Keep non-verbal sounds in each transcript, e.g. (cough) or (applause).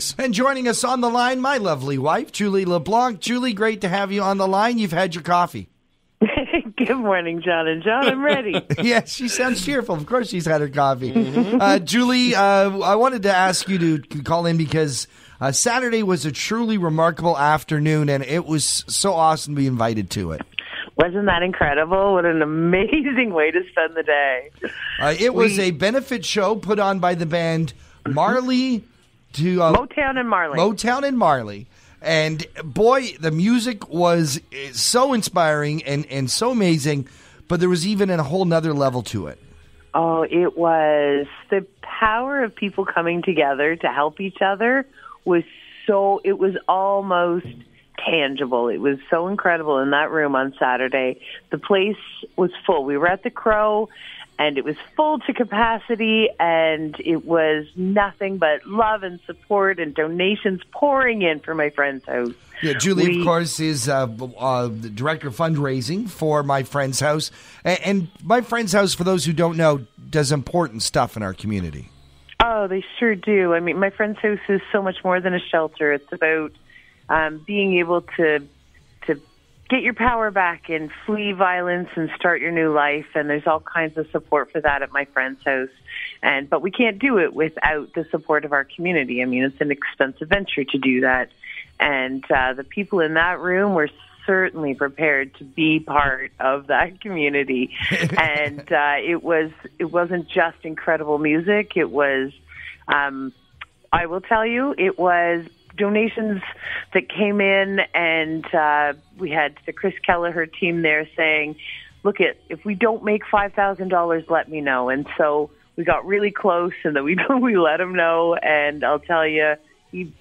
Mondays. And joining us on the line, my lovely wife, Julie LeBlanc. Julie, great to have you on the line. You've had your coffee. (laughs) Good morning, John and John. I'm ready. (laughs) yes, she sounds cheerful. Of course, she's had her coffee. Uh, Julie, uh, I wanted to ask you to call in because uh, Saturday was a truly remarkable afternoon, and it was so awesome to be invited to it. Wasn't that incredible? What an amazing way to spend the day. Uh, it was We- a benefit show put on by the band Marley to uh, Motown and Marley. Motown and Marley. And boy, the music was eh, so inspiring and, and so amazing, but there was even a whole nother level to it. oh, it was the power of people coming together to help each other was so, it was almost tangible. It was so incredible in that room on Saturday. The place was full. We were at the Crow and it was full to capacity and it was nothing but love and support and donations pouring in for my friend's house. Yeah, Julie, We- of course, is uh, uh, the director of fundraising for My Friend's House. And, and My Friend's House, for those who don't know, does important stuff in our community. Oh, they sure do. I mean, my friend's house is so much more than a shelter. It's about um, being able to to get your power back and flee violence and start your new life. And there's all kinds of support for that at my friend's house. And but we can't do it without the support of our community. I mean, it's an expensive venture to do that. And uh, the people in that room were certainly prepared to be part of that community. (laughs) and uh, it was it wasn't just incredible music. It was, um, I will tell you, it was donations that came in, and uh, we had the Chris Kelleher team there saying, "Look at if we don't make five thousand dollars, let me know." And so we got really close, and then we (laughs) we let him know. And I'll tell you, he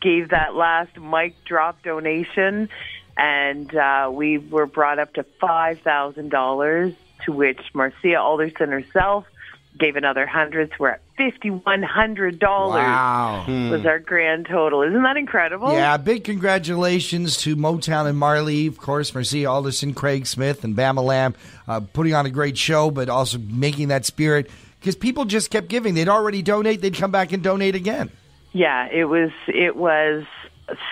gave that last mic drop donation, and uh, we were brought up to five thousand dollars. To which Marcia Alderson herself gave another hundred. So we're at fifty one hundred dollars. Wow. Was our grand total? Isn't that incredible? Yeah, big congratulations to Motown and Marley, of course, Marcia Alderson, Craig Smith, and Bama Lamb, uh, putting on a great show, but also making that spirit because people just kept giving. They'd already donate, they'd come back and donate again. Yeah, it was it was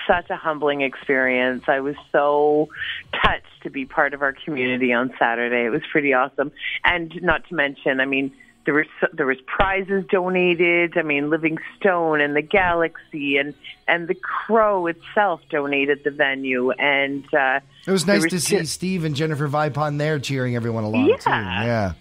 such a humbling experience. I was so touched to be part of our community on Saturday. It was pretty awesome, and not to mention, I mean, there was there was prizes donated. I mean, Living Stone and the Galaxy and and the Crow itself donated the venue, and uh, It was nice to see Steve and Jennifer Vipon there cheering everyone along, Yeah. too. Yeah.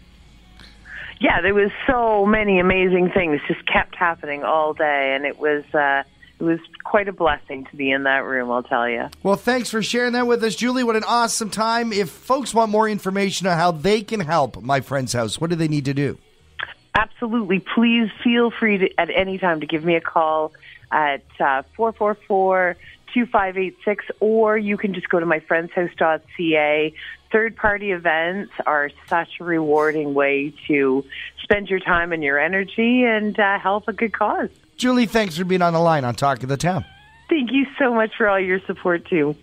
yeah, there was so many amazing things just kept happening all day, and it was uh, it was quite a blessing to be in that room. I'll tell you. Well, thanks for sharing that with us, Julie. What an awesome time. If folks want more information on how they can help My Friend's House, what do they need to do? Absolutely. Please feel free to, at any time to give me a call at uh, 444-2586 or you can just go to myfriendshouse.ca. Third party events are such a rewarding way to spend your time and your energy and uh, help a good cause. Julie, thanks for being on the line on Talk of the Town. Thank you so much for all your support too.